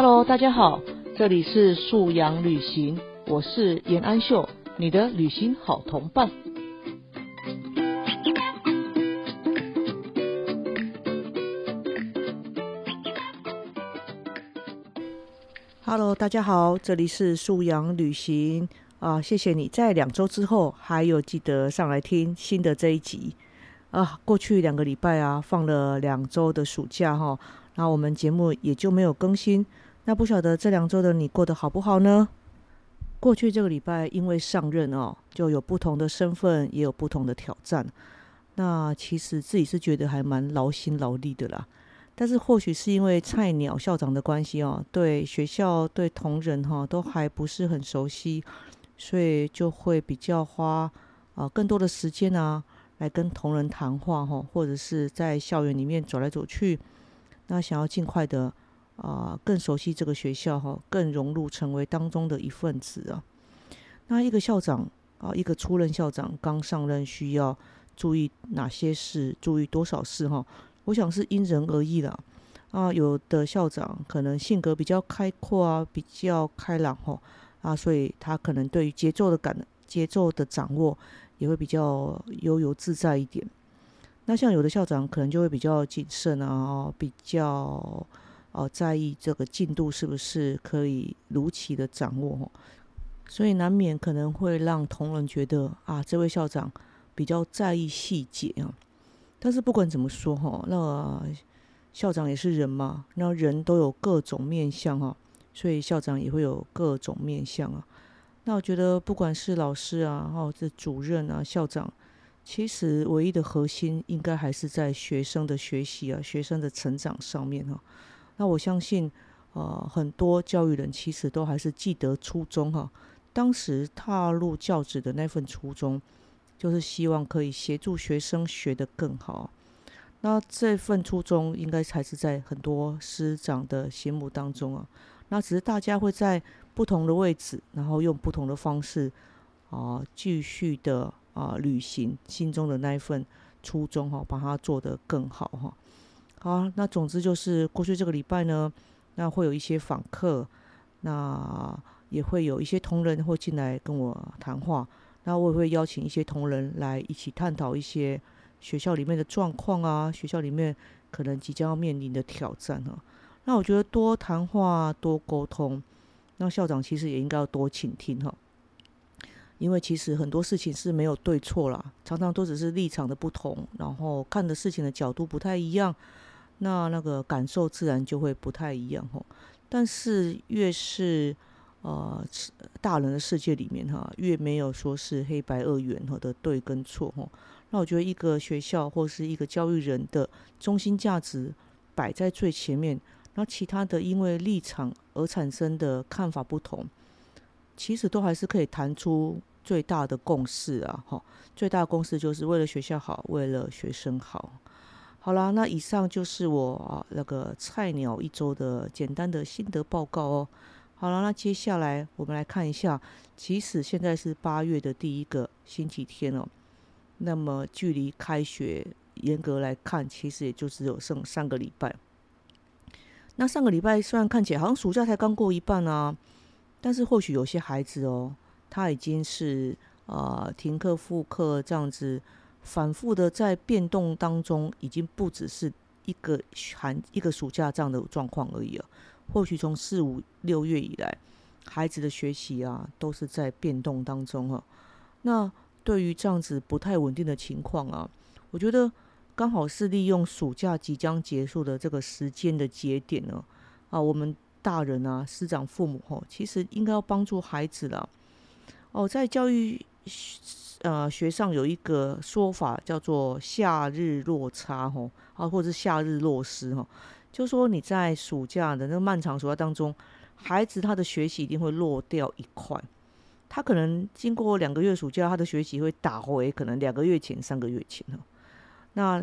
Hello，大家好，这里是素阳旅行，我是严安秀，你的旅行好同伴。Hello，大家好，这里是素阳旅行啊，谢谢你在两周之后还有记得上来听新的这一集啊。过去两个礼拜啊，放了两周的暑假哈，那我们节目也就没有更新。那不晓得这两周的你过得好不好呢？过去这个礼拜因为上任哦，就有不同的身份，也有不同的挑战。那其实自己是觉得还蛮劳心劳力的啦。但是或许是因为菜鸟校长的关系哦，对学校、对同仁哈都还不是很熟悉，所以就会比较花啊更多的时间啊来跟同仁谈话哈，或者是在校园里面走来走去，那想要尽快的啊更熟悉这个学校哈，更融入成为当中的一份子啊。那一个校长啊，一个初任校长刚上任，需要注意哪些事？注意多少事哈？我想是因人而异啦，啊，有的校长可能性格比较开阔啊，比较开朗哈，啊，所以他可能对于节奏的感、节奏的掌握也会比较悠游自在一点。那像有的校长可能就会比较谨慎啊，比较哦在意这个进度是不是可以如期的掌握，所以难免可能会让同仁觉得啊，这位校长比较在意细节啊。但是不管怎么说哈，那校长也是人嘛，那人都有各种面相哈，所以校长也会有各种面相啊。那我觉得不管是老师啊，或者主任啊，校长，其实唯一的核心应该还是在学生的学习啊，学生的成长上面哈。那我相信，呃，很多教育人其实都还是记得初衷哈，当时踏入教职的那份初衷。就是希望可以协助学生学得更好，那这份初衷应该才是在很多师长的心目当中啊。那只是大家会在不同的位置，然后用不同的方式啊，继续的啊履行心中的那一份初衷哈，把它做得更好哈。好，那总之就是过去这个礼拜呢，那会有一些访客，那也会有一些同仁会进来跟我谈话。那我也会邀请一些同仁来一起探讨一些学校里面的状况啊，学校里面可能即将要面临的挑战啊。那我觉得多谈话、多沟通，那校长其实也应该要多倾听哈。因为其实很多事情是没有对错啦，常常都只是立场的不同，然后看的事情的角度不太一样，那那个感受自然就会不太一样吼。但是越是呃，大人的世界里面哈，越没有说是黑白二元和的对跟错哈。那我觉得一个学校或是一个教育人的中心价值摆在最前面，那其他的因为立场而产生的看法不同，其实都还是可以谈出最大的共识啊！哈，最大的共识就是为了学校好，为了学生好。好啦，那以上就是我啊那个菜鸟一周的简单的心得报告哦。好了，那接下来我们来看一下，即使现在是八月的第一个星期天哦，那么距离开学严格来看，其实也就只有剩三个礼拜。那上个礼拜虽然看起来好像暑假才刚过一半啊，但是或许有些孩子哦，他已经是呃停课复课这样子，反复的在变动当中，已经不只是一个寒一个暑假这样的状况而已了。或许从四五六月以来，孩子的学习啊，都是在变动当中哈。那对于这样子不太稳定的情况啊，我觉得刚好是利用暑假即将结束的这个时间的节点呢，啊，我们大人啊，师长、父母吼，其实应该要帮助孩子了。哦，在教育呃学上有一个说法叫做“夏日落差”吼，啊，或者是“夏日落失”哈。就说你在暑假的那个漫长暑假当中，孩子他的学习一定会落掉一块，他可能经过两个月暑假，他的学习会打回可能两个月前、三个月前哦。那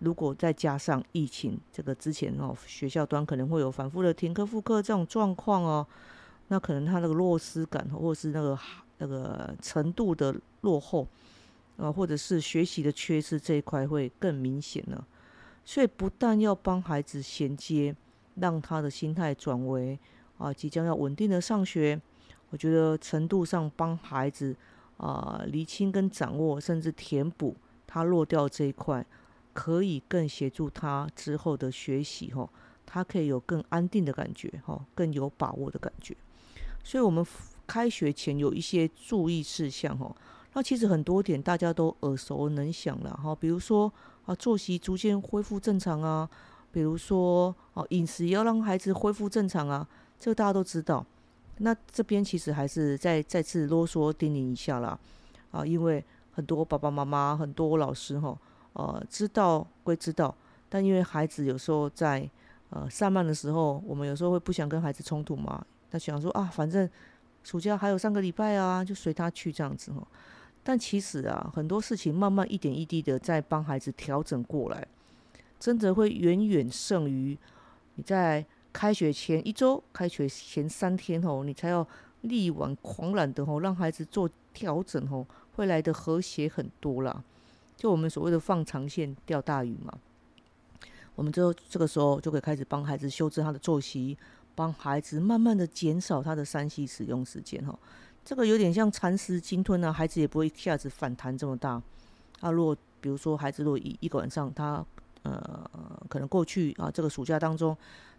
如果再加上疫情这个之前哦，学校端可能会有反复的停课复课这种状况哦，那可能他那个落失感或是那个那个程度的落后啊，或者是学习的缺失这一块会更明显了。所以不但要帮孩子衔接让他的心态转为啊，即将要稳定的上学。我觉得程度上帮孩子啊厘清跟掌握，甚至填补他落掉这一块，可以更协助他之后的学习哈。他可以有更安定的感觉哈，更有把握的感觉。所以，我们开学前有一些注意事项哦。那其实很多点大家都耳熟能详了哈，比如说啊，作息逐渐恢复正常啊，比如说啊，饮食要让孩子恢复正常啊，这个大家都知道。那这边其实还是再再次啰嗦叮咛一下啦，啊，因为很多爸爸妈妈、很多老师哈，呃，知道归知道，但因为孩子有时候在呃上班的时候，我们有时候会不想跟孩子冲突嘛，那想说啊，反正暑假还有三个礼拜啊，就随他去这样子哈。但其实啊，很多事情慢慢一点一滴的在帮孩子调整过来，真的会远远胜于你在。开学前一周，开学前三天吼，你才要力挽狂澜的吼，让孩子做调整吼，会来的和谐很多啦。就我们所谓的放长线钓大鱼嘛，我们就这个时候就可以开始帮孩子修正他的作息，帮孩子慢慢的减少他的三 C 使用时间哈。这个有点像蚕食鲸吞啊，孩子也不会一下子反弹这么大。啊，如果比如说孩子如果一一个晚上他呃可能过去啊这个暑假当中。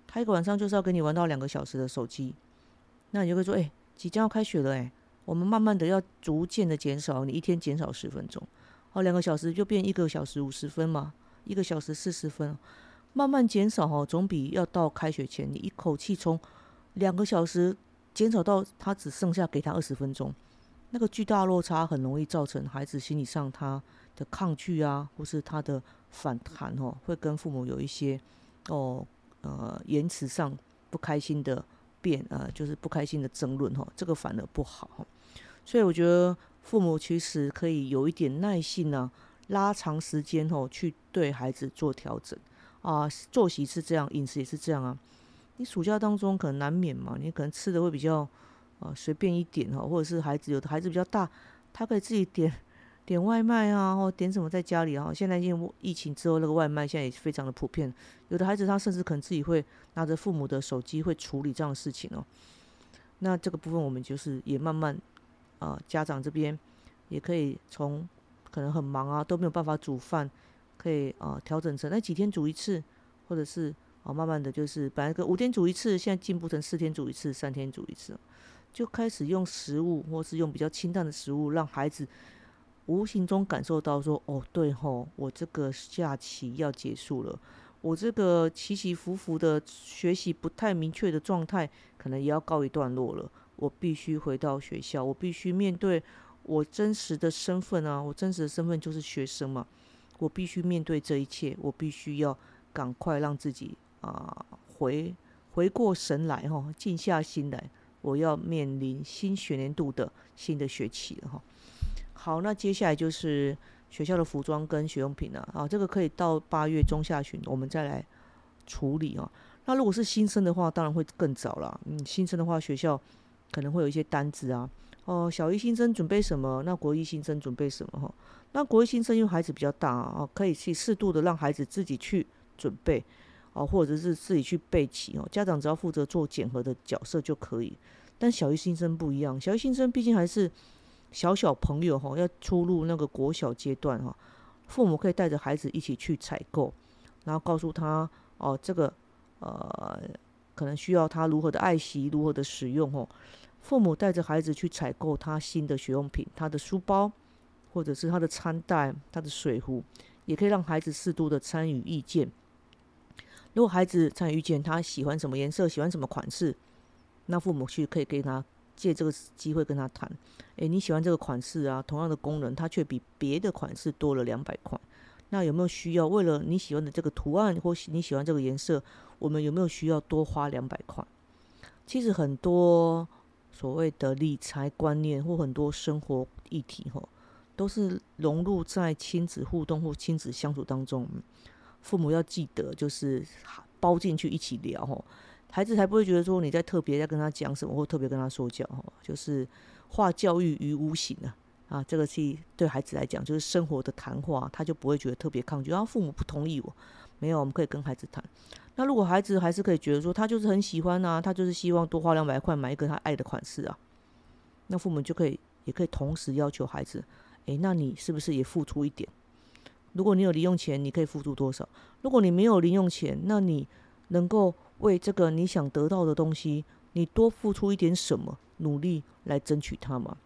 他一个晚上就是要跟你玩到两个小时的手机，那你就会说：“哎，即将要开学了，哎，我们慢慢的要逐渐的减少，你一天减少十分钟，哦，两个小时就变一个小时五十分嘛，一个小时四十分，慢慢减少哦，总比要到开学前你一口气从两个小时减少到他只剩下给他二十分钟，那个巨大落差很容易造成孩子心理上他的抗拒啊，或是他的反弹哦，会跟父母有一些哦。”呃，言辞上不开心的辩，呃，就是不开心的争论哈，这个反而不好。所以我觉得父母其实可以有一点耐性呢，拉长时间哦，去对孩子做调整啊。作息是这样，饮食也是这样啊。你暑假当中可能难免嘛，你可能吃的会比较呃随便一点哈，或者是孩子有的孩子比较大，他可以自己点。点外卖啊，或点什么在家里啊？现在因为疫情之后，那个外卖现在也非常的普遍。有的孩子他甚至可能自己会拿着父母的手机会处理这样的事情哦。那这个部分我们就是也慢慢啊，家长这边也可以从可能很忙啊都没有办法煮饭，可以啊调整成那几天煮一次，或者是啊慢慢的就是本来个五天煮一次，现在进步成四天煮一次，三天煮一次，就开始用食物或是用比较清淡的食物让孩子。无形中感受到说，哦，对吼，我这个假期要结束了，我这个起起伏伏的学习不太明确的状态，可能也要告一段落了。我必须回到学校，我必须面对我真实的身份啊，我真实的身份就是学生嘛，我必须面对这一切，我必须要赶快让自己啊回回过神来哈，静下心来，我要面临新学年度的新的学期了哈。好，那接下来就是学校的服装跟学用品了啊，这个可以到八月中下旬我们再来处理啊。那如果是新生的话，当然会更早了。嗯，新生的话，学校可能会有一些单子啊。哦，小一新生准备什么？那国一新生准备什么？哈，那国一新生因为孩子比较大啊，可以去适度的让孩子自己去准备哦，或者是自己去备齐哦。家长只要负责做检核的角色就可以。但小一新生不一样，小一新生毕竟还是。小小朋友哈，要出入那个国小阶段哈，父母可以带着孩子一起去采购，然后告诉他哦，这个呃，可能需要他如何的爱惜，如何的使用哦。父母带着孩子去采购他新的学用品，他的书包，或者是他的餐袋、他的水壶，也可以让孩子适度的参与意见。如果孩子参与意见，他喜欢什么颜色，喜欢什么款式，那父母去可以给他。借这个机会跟他谈，诶，你喜欢这个款式啊？同样的功能，它却比别的款式多了两百块。那有没有需要？为了你喜欢的这个图案或你喜欢这个颜色，我们有没有需要多花两百块？其实很多所谓的理财观念或很多生活议题，吼，都是融入在亲子互动或亲子相处当中。父母要记得，就是包进去一起聊，吼。孩子才不会觉得说你在特别在跟他讲什么，或特别跟他说教，哈，就是化教育于无形啊，啊，这个是对孩子来讲就是生活的谈话，他就不会觉得特别抗拒。然后父母不同意我，没有，我们可以跟孩子谈。那如果孩子还是可以觉得说他就是很喜欢啊，他就是希望多花两百块买一个他爱的款式啊，那父母就可以也可以同时要求孩子，诶，那你是不是也付出一点？如果你有零用钱，你可以付出多少？如果你没有零用钱，那你能够为这个你想得到的东西，你多付出一点什么努力来争取它吗？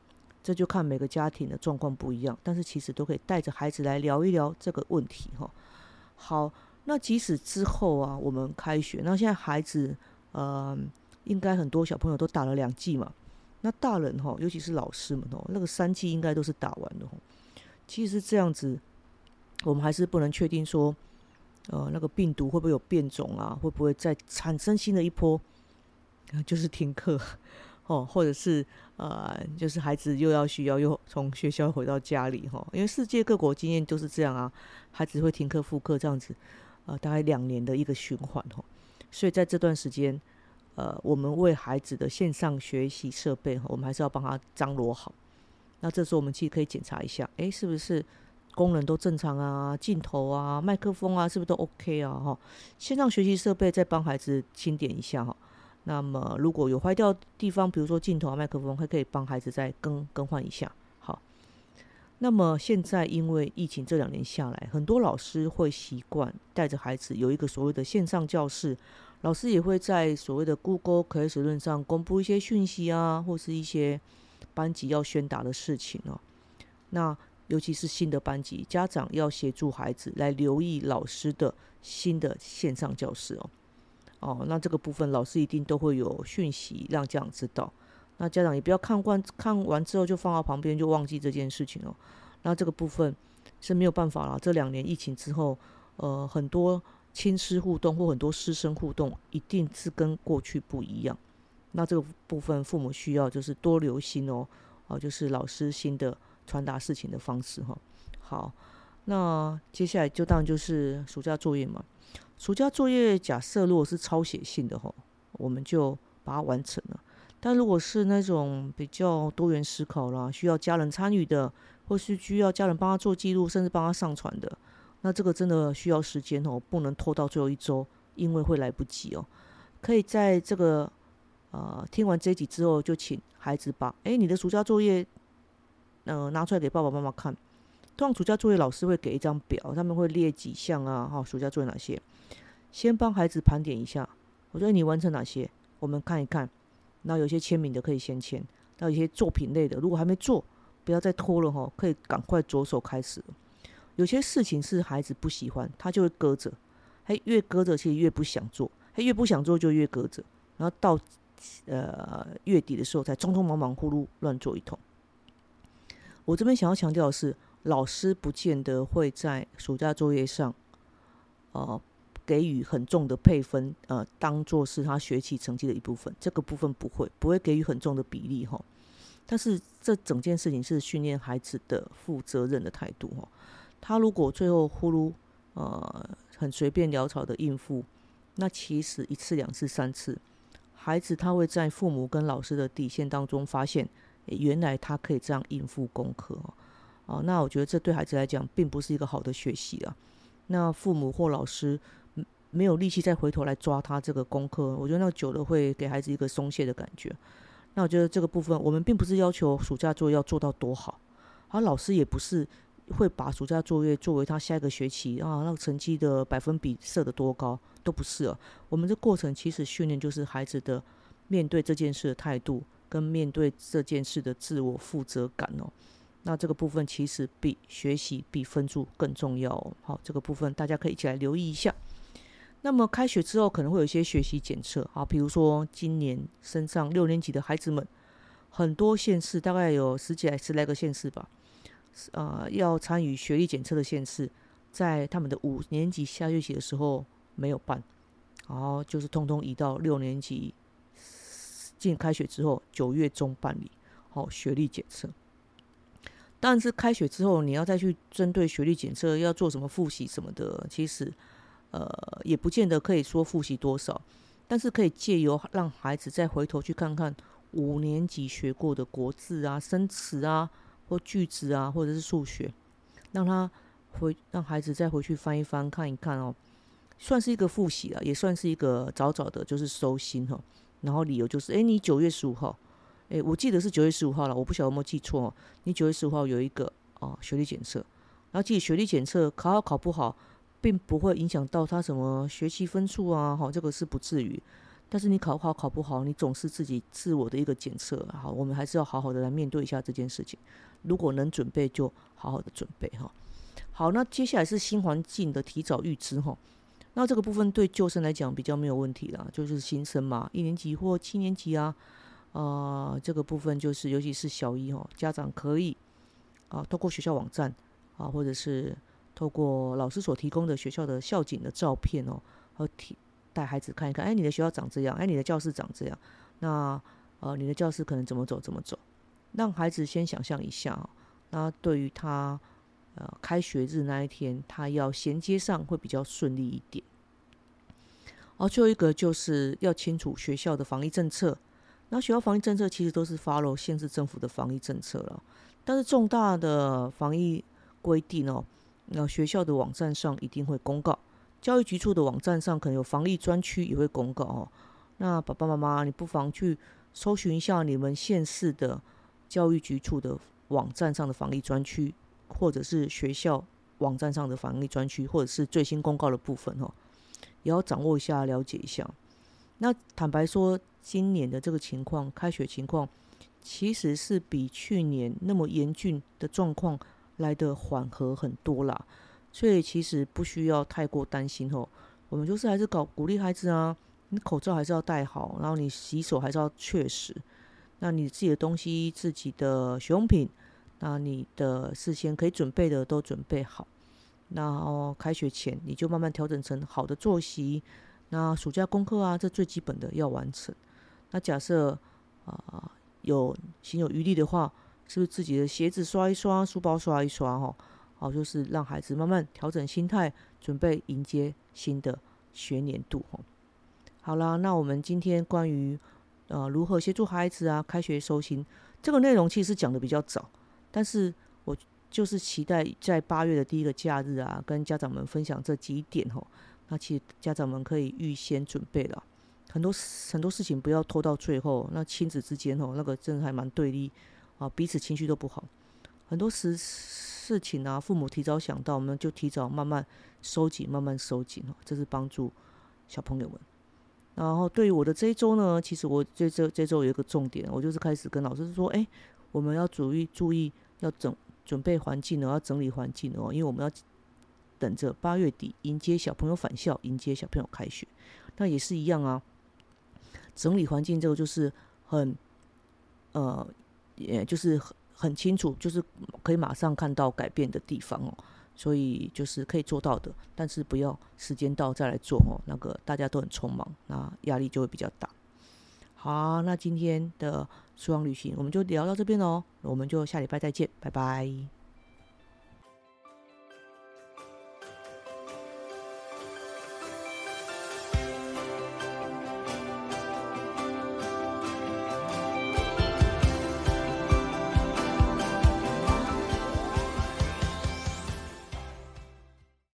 这就看每个家庭的状况不一样，但是其实都可以带着孩子来聊一聊这个问题哈。好，那即使之后啊，我们开学，那现在孩子呃，应该很多小朋友都打了两剂嘛。那大人哈，尤其是老师们哦，那个三剂应该都是打完的。其实这样子。我们还是不能确定说，呃，那个病毒会不会有变种啊？会不会再产生新的一波？就是停课哦，或者是呃，就是孩子又要需要又从学校回到家里哈？因为世界各国经验都是这样啊，孩子会停课复课这样子，呃，大概两年的一个循环哈。所以在这段时间，呃，我们为孩子的线上学习设备，我们还是要帮他张罗好。那这时候我们其实可以检查一下，哎，是不是？功能都正常啊，镜头啊，麦克风啊，是不是都 OK 啊？哈，线上学习设备再帮孩子清点一下哈。那么如果有坏掉地方，比如说镜头啊、麦克风，还可以帮孩子再更更换一下。好，那么现在因为疫情这两年下来，很多老师会习惯带着孩子有一个所谓的线上教室，老师也会在所谓的 Google c l a s s r 上公布一些讯息啊，或是一些班级要宣达的事情哦。那尤其是新的班级，家长要协助孩子来留意老师的新的线上教室哦。哦，那这个部分老师一定都会有讯息让家长知道。那家长也不要看完看完之后就放到旁边就忘记这件事情哦。那这个部分是没有办法了。这两年疫情之后，呃，很多亲师互动或很多师生互动一定是跟过去不一样。那这个部分父母需要就是多留心哦。哦，就是老师新的。传达事情的方式哈，好，那接下来就当就是暑假作业嘛。暑假作业假设如果是抄写性的吼，我们就把它完成了。但如果是那种比较多元思考啦，需要家人参与的，或是需要家人帮他做记录，甚至帮他上传的，那这个真的需要时间哦，不能拖到最后一周，因为会来不及哦。可以在这个呃听完这集之后，就请孩子把哎你的暑假作业。嗯，拿出来给爸爸妈妈看。通常暑假作业老师会给一张表，他们会列几项啊，哈，暑假作业哪些？先帮孩子盘点一下，我说你完成哪些？我们看一看。那有些签名的可以先签，那有些作品类的，如果还没做，不要再拖了哈，可以赶快着手开始。有些事情是孩子不喜欢，他就会搁着，他越搁着，其实越不想做，他越不想做就越搁着，然后到呃月底的时候才匆匆忙忙、呼噜乱做一通。我这边想要强调的是，老师不见得会在暑假作业上，呃，给予很重的配分，呃，当做是他学习成绩的一部分。这个部分不会，不会给予很重的比例哈。但是这整件事情是训练孩子的负责任的态度哈。他如果最后呼噜，呃，很随便潦草的应付，那其实一次、两次、三次，孩子他会在父母跟老师的底线当中发现。原来他可以这样应付功课哦，哦，那我觉得这对孩子来讲并不是一个好的学习啊。那父母或老师没有力气再回头来抓他这个功课，我觉得那久了会给孩子一个松懈的感觉。那我觉得这个部分，我们并不是要求暑假作业要做到多好，而老师也不是会把暑假作业作为他下一个学期啊那个成绩的百分比设的多高，都不是啊。我们这过程其实训练就是孩子的面对这件事的态度。跟面对这件事的自我负责感哦，那这个部分其实比学习比分数更重要哦。好，这个部分大家可以一起来留意一下。那么开学之后可能会有一些学习检测啊，比如说今年升上六年级的孩子们，很多县市大概有十几十来个县市吧，呃，要参与学历检测的县市，在他们的五年级下学期的时候没有办，然后就是通通移到六年级。进开学之后，九月中办理好学历检测。但是开学之后，你要再去针对学历检测要做什么复习什么的，其实呃也不见得可以说复习多少，但是可以借由让孩子再回头去看看五年级学过的国字啊、生词啊或句子啊，或者是数学，让他回让孩子再回去翻一翻看一看哦。算是一个复习了，也算是一个早早的，就是收心哈。然后理由就是，哎，你九月十五号，哎，我记得是九月十五号了，我不晓得有没有记错。你九月十五号有一个啊学历检测，然后记得学历检测考好考不好，并不会影响到他什么学习分数啊，哈，这个是不至于。但是你考好考不好，你总是自己自我的一个检测，好，我们还是要好好的来面对一下这件事情。如果能准备，就好好的准备哈。好，那接下来是新环境的提早预知哈。那这个部分对旧生来讲比较没有问题啦，就是新生嘛，一年级或七年级啊，呃，这个部分就是尤其是小一哦，家长可以啊，透过学校网站啊，或者是透过老师所提供的学校的校景的照片哦，和提。带孩子看一看，哎，你的学校长这样，哎，你的教室长这样，那呃，你的教室可能怎么走怎么走，让孩子先想象一下，那对于他呃开学日那一天，他要衔接上会比较顺利一点。哦，最后一个就是要清楚学校的防疫政策，那学校防疫政策其实都是 follow 县市政府的防疫政策了，但是重大的防疫规定哦，那学校的网站上一定会公告。教育局处的网站上可能有防疫专区，也会公告哦。那爸爸妈妈，你不妨去搜寻一下你们县市的教育局处的网站上的防疫专区，或者是学校网站上的防疫专区，或者是最新公告的部分哦，也要掌握一下，了解一下。那坦白说，今年的这个情况，开学情况其实是比去年那么严峻的状况来的缓和很多啦。所以其实不需要太过担心吼，我们就是还是搞鼓励孩子啊，你口罩还是要戴好，然后你洗手还是要确实，那你自己的东西、自己的学用品，那你的事先可以准备的都准备好，然后开学前你就慢慢调整成好的作息，那暑假功课啊，这最基本的要完成。那假设啊有心有余力的话，是不是自己的鞋子刷一刷，书包刷一刷哈？好，就是让孩子慢慢调整心态，准备迎接新的学年度。吼，好啦，那我们今天关于呃如何协助孩子啊开学收心这个内容，其实讲的比较早，但是我就是期待在八月的第一个假日啊，跟家长们分享这几点吼。那其实家长们可以预先准备了，很多很多事情不要拖到最后。那亲子之间吼，那个真的还蛮对立啊，彼此情绪都不好，很多时。事情啊，父母提早想到，我们就提早慢慢收紧，慢慢收紧哦，这是帮助小朋友们。然后对于我的这一周呢，其实我这周这周有一个重点，我就是开始跟老师说，哎，我们要注意注意，要整准备环境呢，要整理环境哦，因为我们要等着八月底迎接小朋友返校，迎接小朋友开学，那也是一样啊。整理环境这个就是很，呃，也就是很。很清楚，就是可以马上看到改变的地方哦，所以就是可以做到的，但是不要时间到再来做哦，那个大家都很匆忙，那压力就会比较大。好，那今天的苏阳旅行我们就聊到这边喽，我们就下礼拜再见，拜拜。